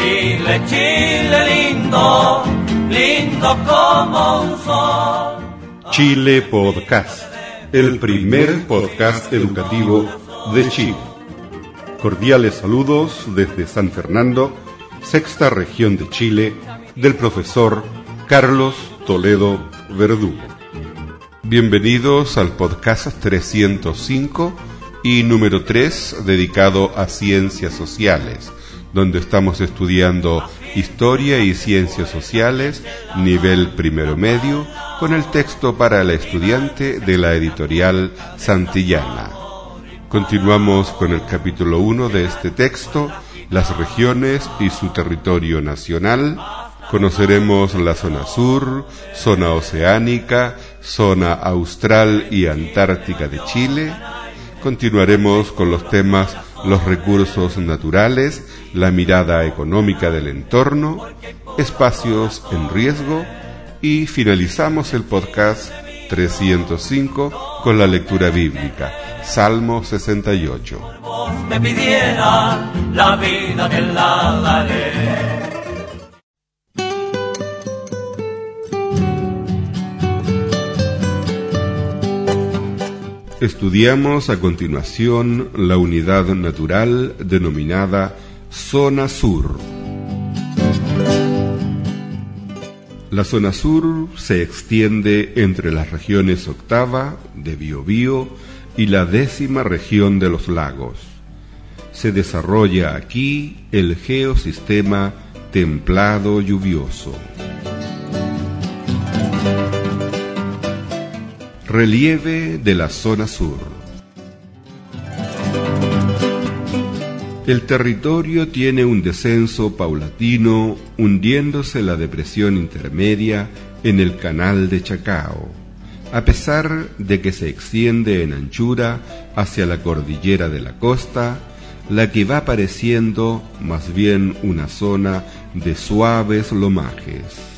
Chile, Chile lindo, lindo como un sol. Chile Podcast, el primer podcast educativo de Chile. Cordiales saludos desde San Fernando, sexta región de Chile, del profesor Carlos Toledo Verdugo. Bienvenidos al podcast 305 y número 3 dedicado a ciencias sociales, donde estamos estudiando historia y ciencias sociales, nivel primero medio, con el texto para el estudiante de la editorial Santillana. Continuamos con el capítulo 1 de este texto, las regiones y su territorio nacional. Conoceremos la zona sur, zona oceánica, zona austral y antártica de Chile. Continuaremos con los temas los recursos naturales, la mirada económica del entorno, espacios en riesgo y finalizamos el podcast 305 con la lectura bíblica, Salmo 68. Me pidiera la vida que la daré. Estudiamos a continuación la unidad natural denominada Zona Sur. La zona sur se extiende entre las regiones octava de Biobío y la décima región de los lagos. Se desarrolla aquí el geosistema templado lluvioso. Relieve de la zona sur. El territorio tiene un descenso paulatino hundiéndose la depresión intermedia en el canal de Chacao, a pesar de que se extiende en anchura hacia la cordillera de la costa, la que va pareciendo más bien una zona de suaves lomajes.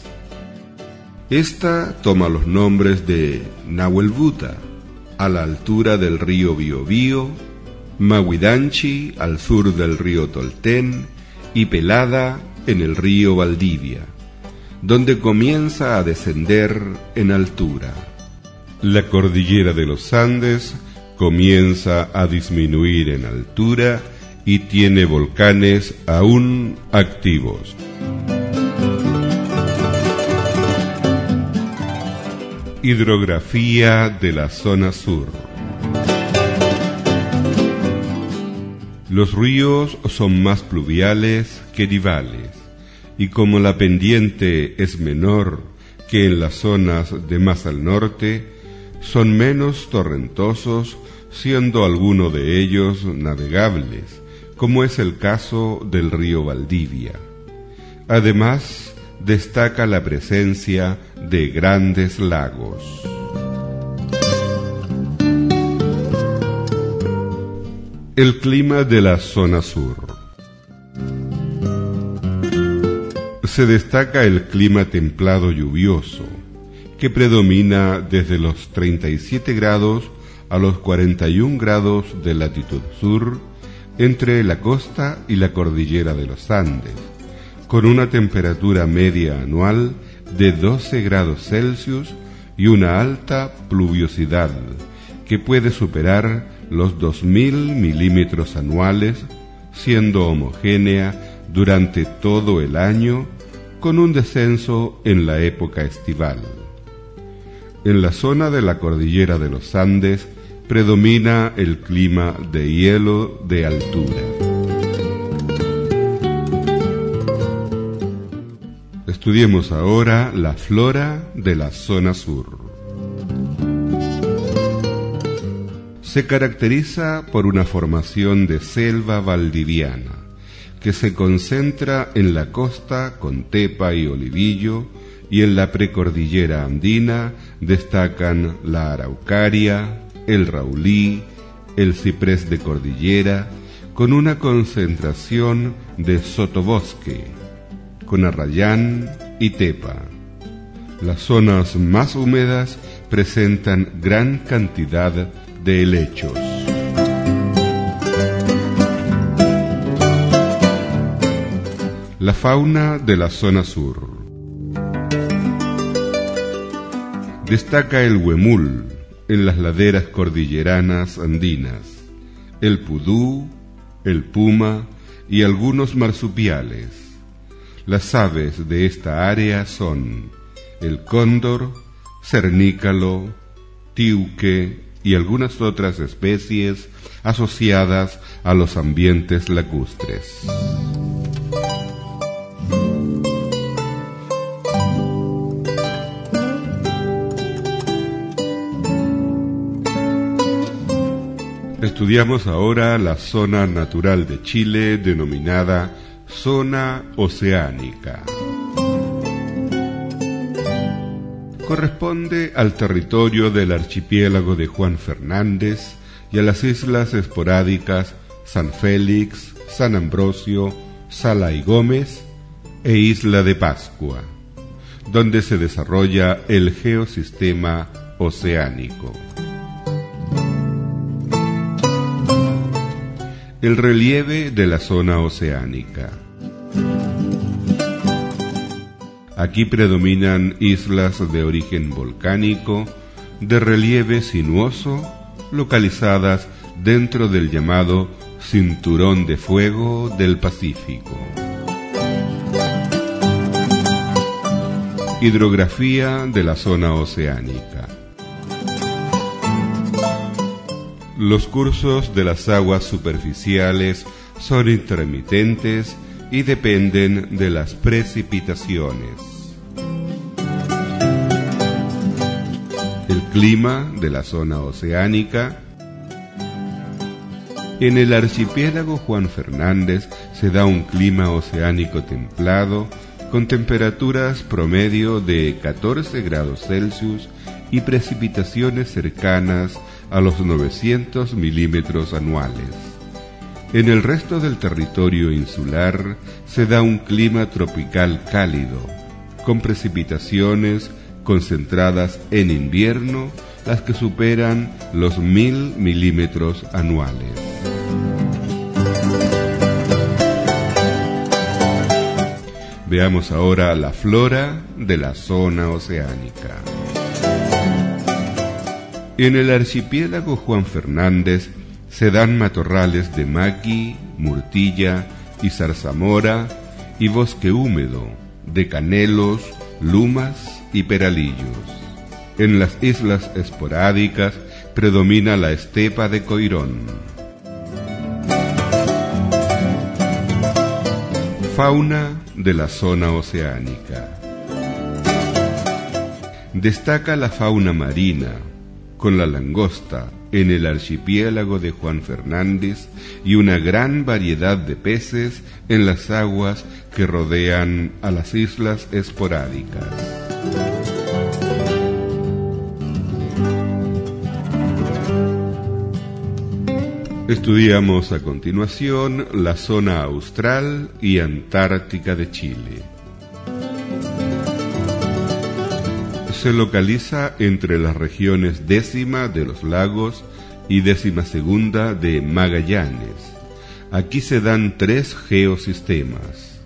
Esta toma los nombres de Nahuelbuta, a la altura del río Biobío, Mahuidanchi, al sur del río Toltén, y Pelada, en el río Valdivia, donde comienza a descender en altura. La cordillera de los Andes comienza a disminuir en altura y tiene volcanes aún activos. Hidrografía de la zona sur. Los ríos son más pluviales que nivales, y como la pendiente es menor que en las zonas de más al norte, son menos torrentosos, siendo alguno de ellos navegables, como es el caso del río Valdivia. Además, destaca la presencia de grandes lagos. El clima de la zona sur. Se destaca el clima templado lluvioso, que predomina desde los 37 grados a los 41 grados de latitud sur entre la costa y la cordillera de los Andes con una temperatura media anual de 12 grados Celsius y una alta pluviosidad que puede superar los 2.000 milímetros anuales, siendo homogénea durante todo el año, con un descenso en la época estival. En la zona de la cordillera de los Andes predomina el clima de hielo de altura. Estudiemos ahora la flora de la zona sur. Se caracteriza por una formación de selva valdiviana que se concentra en la costa con Tepa y Olivillo y en la precordillera andina destacan la araucaria, el raulí, el ciprés de cordillera, con una concentración de sotobosque con Arrayán y Tepa. Las zonas más húmedas presentan gran cantidad de helechos. La fauna de la zona sur. Destaca el huemul en las laderas cordilleranas andinas, el pudú, el puma y algunos marsupiales. Las aves de esta área son el cóndor, cernícalo, tiuque y algunas otras especies asociadas a los ambientes lacustres. Estudiamos ahora la zona natural de Chile denominada zona oceánica. Corresponde al territorio del archipiélago de Juan Fernández y a las islas esporádicas San Félix, San Ambrosio, Sala y Gómez e Isla de Pascua, donde se desarrolla el geosistema oceánico. el relieve de la zona oceánica. Aquí predominan islas de origen volcánico, de relieve sinuoso, localizadas dentro del llamado Cinturón de Fuego del Pacífico. Hidrografía de la zona oceánica. Los cursos de las aguas superficiales son intermitentes y dependen de las precipitaciones. El clima de la zona oceánica. En el archipiélago Juan Fernández se da un clima oceánico templado con temperaturas promedio de 14 grados Celsius y precipitaciones cercanas a los 900 milímetros anuales. En el resto del territorio insular se da un clima tropical cálido, con precipitaciones concentradas en invierno, las que superan los mil milímetros anuales. Veamos ahora la flora de la zona oceánica. En el archipiélago Juan Fernández se dan matorrales de maqui, murtilla y zarzamora y bosque húmedo de canelos, lumas y peralillos. En las islas esporádicas predomina la estepa de Coirón. Fauna de la zona oceánica. Destaca la fauna marina, con la langosta en el archipiélago de Juan Fernández y una gran variedad de peces en las aguas que rodean a las islas esporádicas. Estudiamos a continuación la zona austral y antártica de Chile. se localiza entre las regiones décima de los lagos y décima segunda de Magallanes. Aquí se dan tres geosistemas.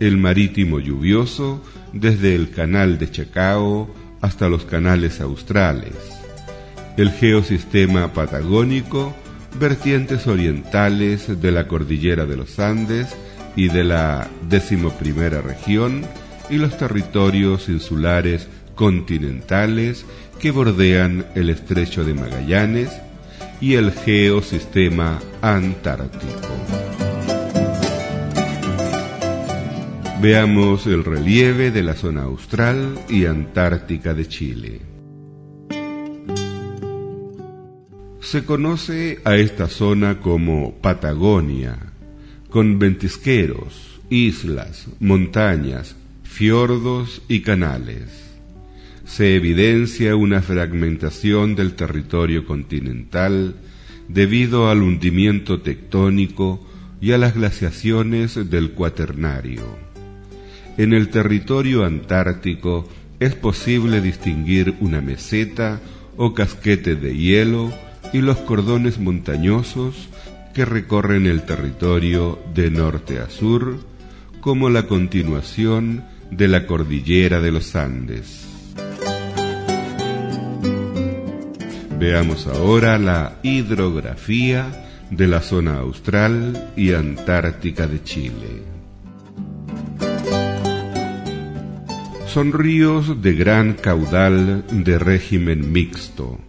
El marítimo lluvioso desde el canal de Chacao hasta los canales australes. El geosistema patagónico, vertientes orientales de la cordillera de los Andes y de la decimoprimera región y los territorios insulares continentales que bordean el estrecho de Magallanes y el geosistema antártico. Veamos el relieve de la zona austral y antártica de Chile. Se conoce a esta zona como Patagonia, con ventisqueros, islas, montañas, fiordos y canales se evidencia una fragmentación del territorio continental debido al hundimiento tectónico y a las glaciaciones del cuaternario. En el territorio antártico es posible distinguir una meseta o casquete de hielo y los cordones montañosos que recorren el territorio de norte a sur, como la continuación de la cordillera de los Andes. Veamos ahora la hidrografía de la zona austral y antártica de Chile. Son ríos de gran caudal de régimen mixto,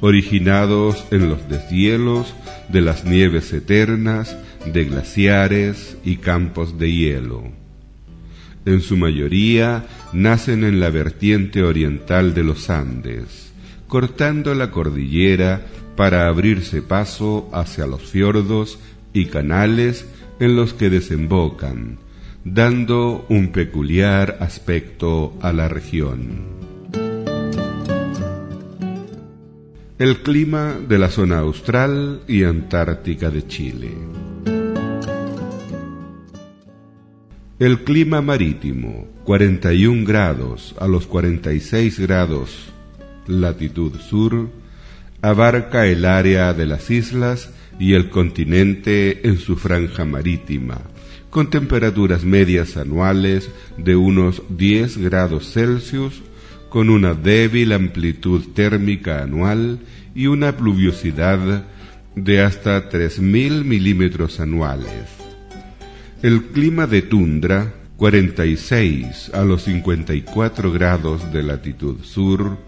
originados en los deshielos de las nieves eternas de glaciares y campos de hielo. En su mayoría nacen en la vertiente oriental de los Andes cortando la cordillera para abrirse paso hacia los fiordos y canales en los que desembocan, dando un peculiar aspecto a la región. El clima de la zona austral y antártica de Chile. El clima marítimo, 41 grados a los 46 grados latitud sur, abarca el área de las islas y el continente en su franja marítima, con temperaturas medias anuales de unos 10 grados Celsius, con una débil amplitud térmica anual y una pluviosidad de hasta 3.000 milímetros anuales. El clima de tundra, 46 a los 54 grados de latitud sur,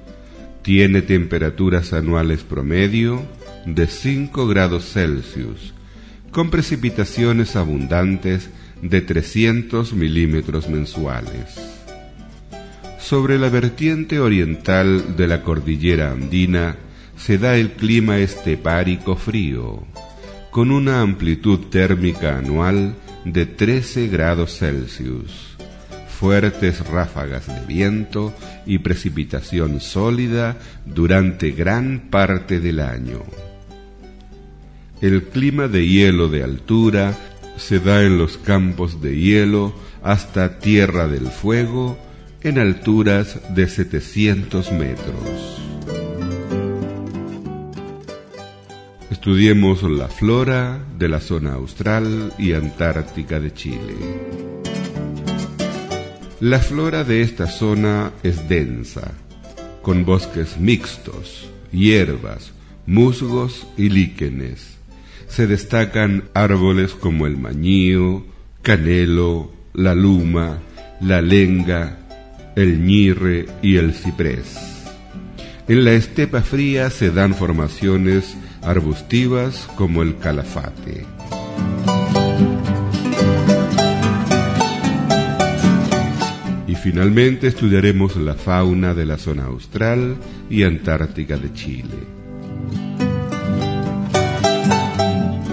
tiene temperaturas anuales promedio de 5 grados Celsius, con precipitaciones abundantes de 300 milímetros mensuales. Sobre la vertiente oriental de la cordillera andina se da el clima estepárico frío, con una amplitud térmica anual de 13 grados Celsius fuertes ráfagas de viento y precipitación sólida durante gran parte del año. El clima de hielo de altura se da en los campos de hielo hasta Tierra del Fuego en alturas de 700 metros. Estudiemos la flora de la zona austral y antártica de Chile. La flora de esta zona es densa, con bosques mixtos, hierbas, musgos y líquenes. Se destacan árboles como el mañío, canelo, la luma, la lenga, el ñirre y el ciprés. En la estepa fría se dan formaciones arbustivas como el calafate. finalmente estudiaremos la fauna de la zona austral y antártica de Chile.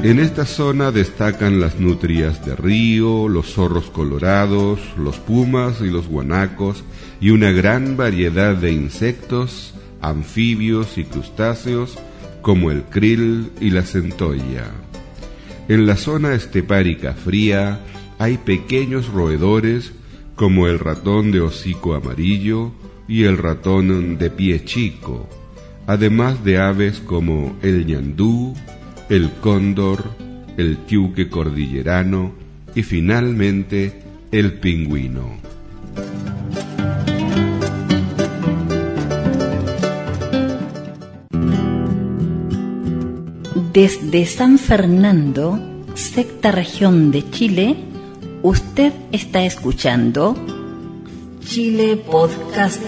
En esta zona destacan las nutrias de río, los zorros colorados, los pumas y los guanacos y una gran variedad de insectos, anfibios y crustáceos como el krill y la centolla. En la zona estepárica fría hay pequeños roedores como el ratón de hocico amarillo y el ratón de pie chico, además de aves como el ñandú, el cóndor, el tiuque cordillerano y finalmente el pingüino. Desde San Fernando, sexta región de Chile, Usted está escuchando Chile Podcast,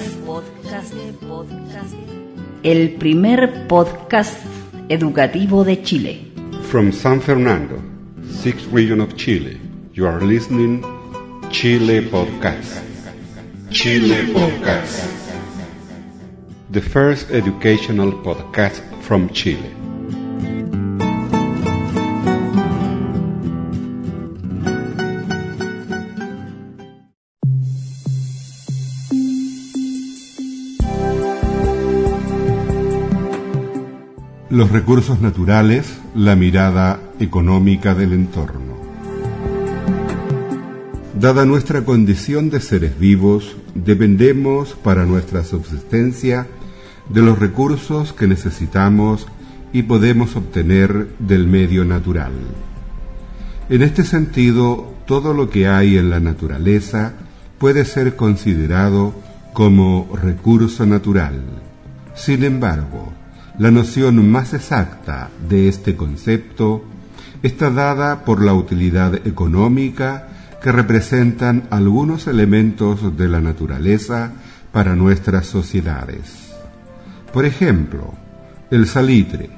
el primer podcast educativo de Chile. From San Fernando, sixth region of Chile, you are listening Chile Podcast. Chile Podcast. The first educational podcast from Chile. Los recursos naturales, la mirada económica del entorno. Dada nuestra condición de seres vivos, dependemos para nuestra subsistencia de los recursos que necesitamos y podemos obtener del medio natural. En este sentido, todo lo que hay en la naturaleza puede ser considerado como recurso natural. Sin embargo, la noción más exacta de este concepto está dada por la utilidad económica que representan algunos elementos de la naturaleza para nuestras sociedades. Por ejemplo, el salitre,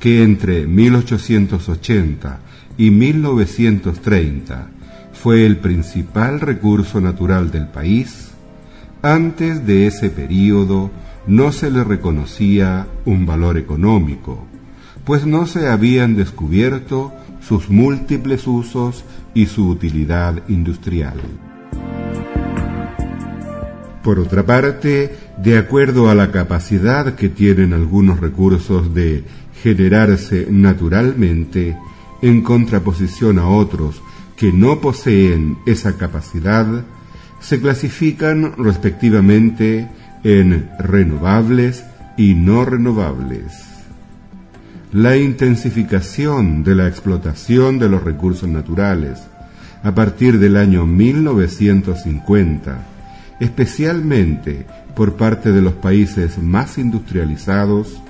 que entre 1880 y 1930 fue el principal recurso natural del país, antes de ese período no se le reconocía un valor económico, pues no se habían descubierto sus múltiples usos y su utilidad industrial. Por otra parte, de acuerdo a la capacidad que tienen algunos recursos de generarse naturalmente, en contraposición a otros que no poseen esa capacidad, se clasifican respectivamente en renovables y no renovables. La intensificación de la explotación de los recursos naturales a partir del año 1950, especialmente por parte de los países más industrializados,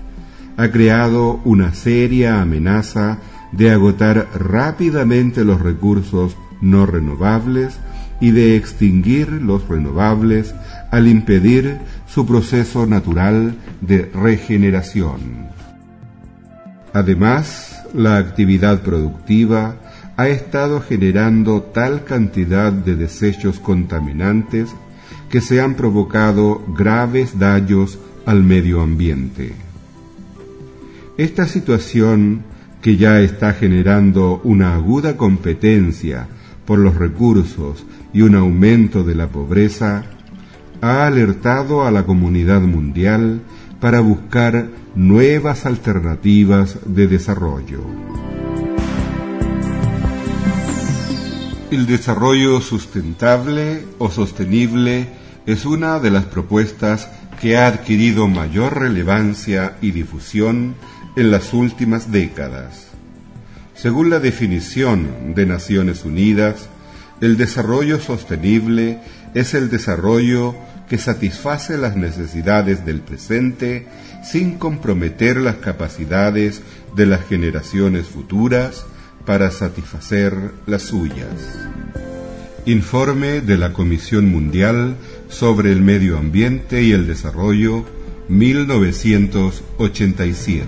ha creado una seria amenaza de agotar rápidamente los recursos no renovables y de extinguir los renovables al impedir su proceso natural de regeneración. Además, la actividad productiva ha estado generando tal cantidad de desechos contaminantes que se han provocado graves daños al medio ambiente. Esta situación, que ya está generando una aguda competencia por los recursos y un aumento de la pobreza, ha alertado a la comunidad mundial para buscar nuevas alternativas de desarrollo. El desarrollo sustentable o sostenible es una de las propuestas que ha adquirido mayor relevancia y difusión en las últimas décadas. Según la definición de Naciones Unidas, el desarrollo sostenible es el desarrollo que satisface las necesidades del presente sin comprometer las capacidades de las generaciones futuras para satisfacer las suyas. Informe de la Comisión Mundial sobre el Medio Ambiente y el Desarrollo 1987.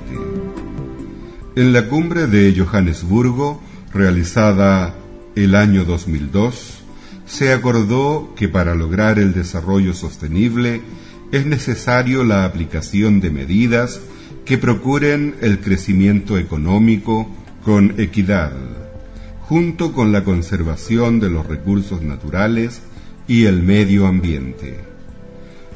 En la cumbre de Johannesburgo, realizada el año 2002, se acordó que para lograr el desarrollo sostenible es necesario la aplicación de medidas que procuren el crecimiento económico con equidad, junto con la conservación de los recursos naturales y el medio ambiente,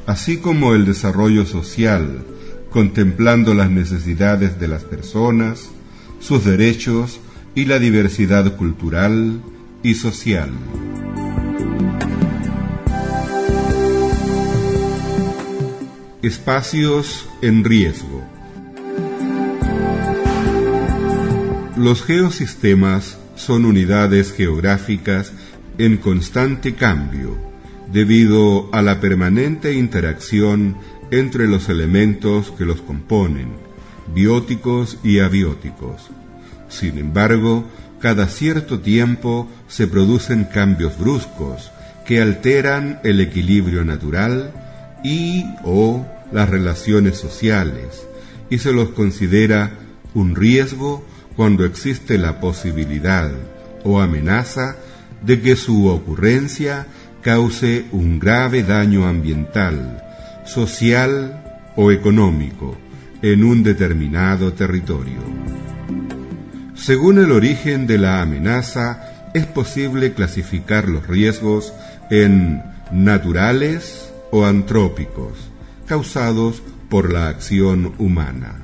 así como el desarrollo social, contemplando las necesidades de las personas, sus derechos y la diversidad cultural y social. Espacios en riesgo. Los geosistemas son unidades geográficas en constante cambio debido a la permanente interacción entre los elementos que los componen, bióticos y abióticos. Sin embargo, cada cierto tiempo se producen cambios bruscos que alteran el equilibrio natural y o las relaciones sociales y se los considera un riesgo cuando existe la posibilidad o amenaza de que su ocurrencia cause un grave daño ambiental, social o económico en un determinado territorio. Según el origen de la amenaza, es posible clasificar los riesgos en naturales o antrópicos, causados por la acción humana.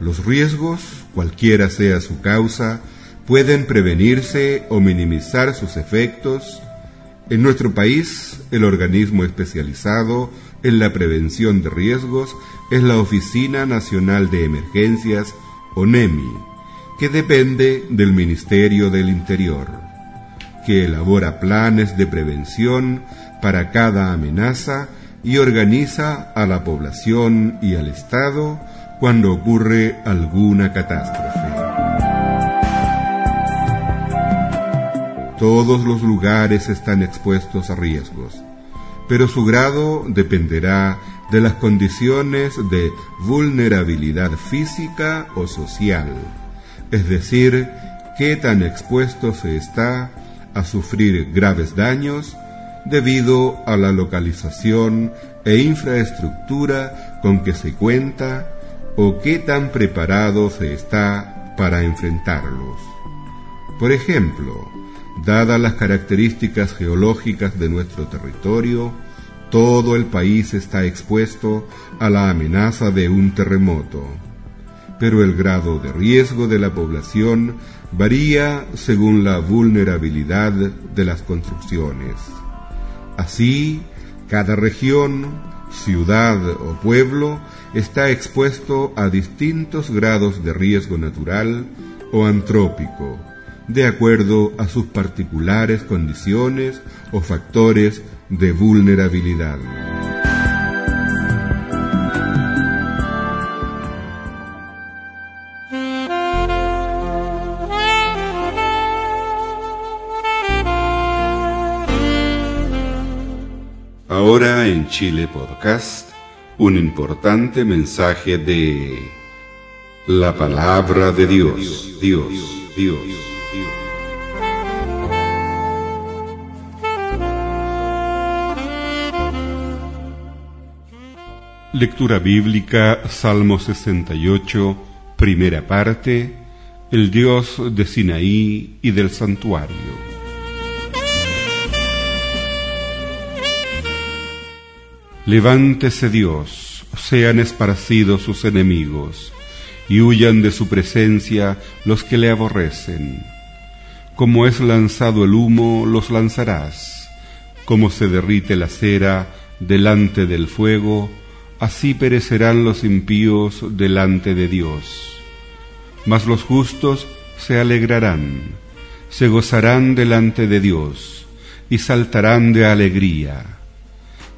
Los riesgos, cualquiera sea su causa, pueden prevenirse o minimizar sus efectos. En nuestro país, el organismo especializado en la prevención de riesgos es la Oficina Nacional de Emergencias, ONEMI, que depende del Ministerio del Interior, que elabora planes de prevención para cada amenaza y organiza a la población y al Estado cuando ocurre alguna catástrofe. Todos los lugares están expuestos a riesgos, pero su grado dependerá de las condiciones de vulnerabilidad física o social, es decir, qué tan expuesto se está a sufrir graves daños debido a la localización e infraestructura con que se cuenta o qué tan preparado se está para enfrentarlos. Por ejemplo, dadas las características geológicas de nuestro territorio, todo el país está expuesto a la amenaza de un terremoto, pero el grado de riesgo de la población varía según la vulnerabilidad de las construcciones. Así, cada región, ciudad o pueblo está expuesto a distintos grados de riesgo natural o antrópico, de acuerdo a sus particulares condiciones o factores de vulnerabilidad. Ahora en Chile Podcast, un importante mensaje de la palabra de Dios, Dios, Dios. Lectura bíblica, Salmo 68, primera parte, el Dios de Sinaí y del santuario. Levántese Dios, sean esparcidos sus enemigos, y huyan de su presencia los que le aborrecen. Como es lanzado el humo, los lanzarás, como se derrite la cera delante del fuego, así perecerán los impíos delante de Dios. Mas los justos se alegrarán, se gozarán delante de Dios, y saltarán de alegría.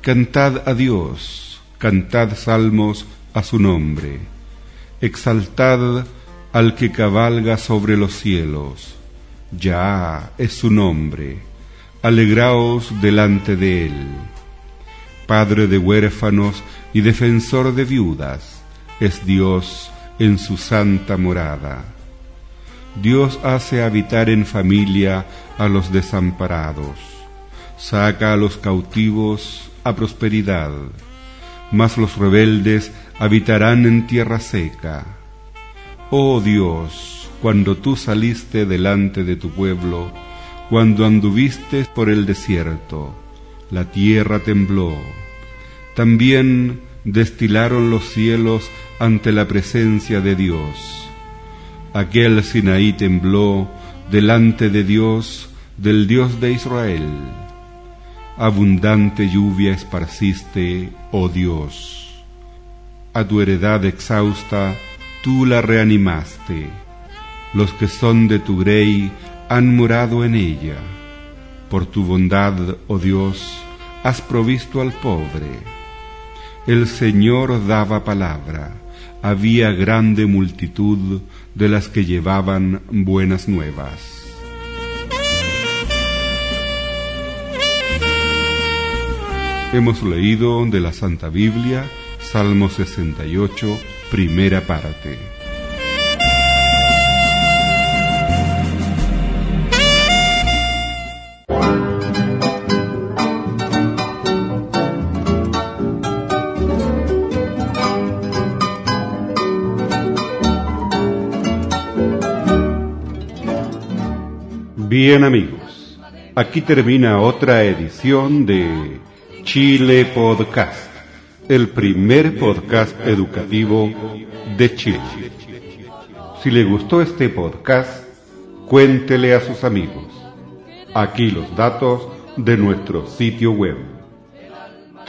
Cantad a Dios, cantad salmos a su nombre, exaltad al que cabalga sobre los cielos, ya es su nombre, alegraos delante de él. Padre de huérfanos y defensor de viudas, es Dios en su santa morada. Dios hace habitar en familia a los desamparados, saca a los cautivos a prosperidad, mas los rebeldes habitarán en tierra seca. Oh Dios, cuando tú saliste delante de tu pueblo, cuando anduviste por el desierto, la tierra tembló. También destilaron los cielos ante la presencia de Dios. Aquel Sinaí tembló delante de Dios, del Dios de Israel abundante lluvia esparciste, oh Dios. A tu heredad exhausta tú la reanimaste. Los que son de tu grey han morado en ella. Por tu bondad, oh Dios, has provisto al pobre. El Señor daba palabra, había grande multitud de las que llevaban buenas nuevas. Hemos leído de la Santa Biblia, Salmo 68, primera parte. Bien amigos, aquí termina otra edición de Chile Podcast, el primer podcast educativo de Chile. Si le gustó este podcast, cuéntele a sus amigos. Aquí los datos de nuestro sitio web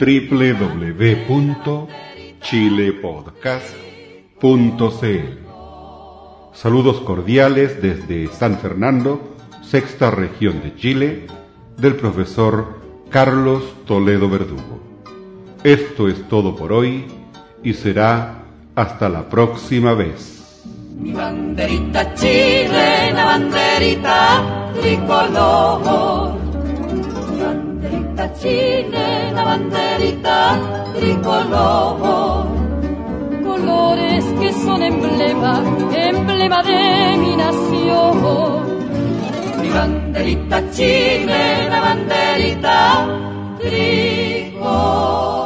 www.chilepodcast.cl Saludos cordiales desde San Fernando, sexta región de Chile, del profesor Carlos Toledo Verdugo. Esto es todo por hoy y será hasta la próxima vez. Mi banderita chilena, banderita tricolor. Mi banderita chilena, banderita tricolor. Colores que son emblema, emblema de mi nación. Banderita chilena, banderita tricolor.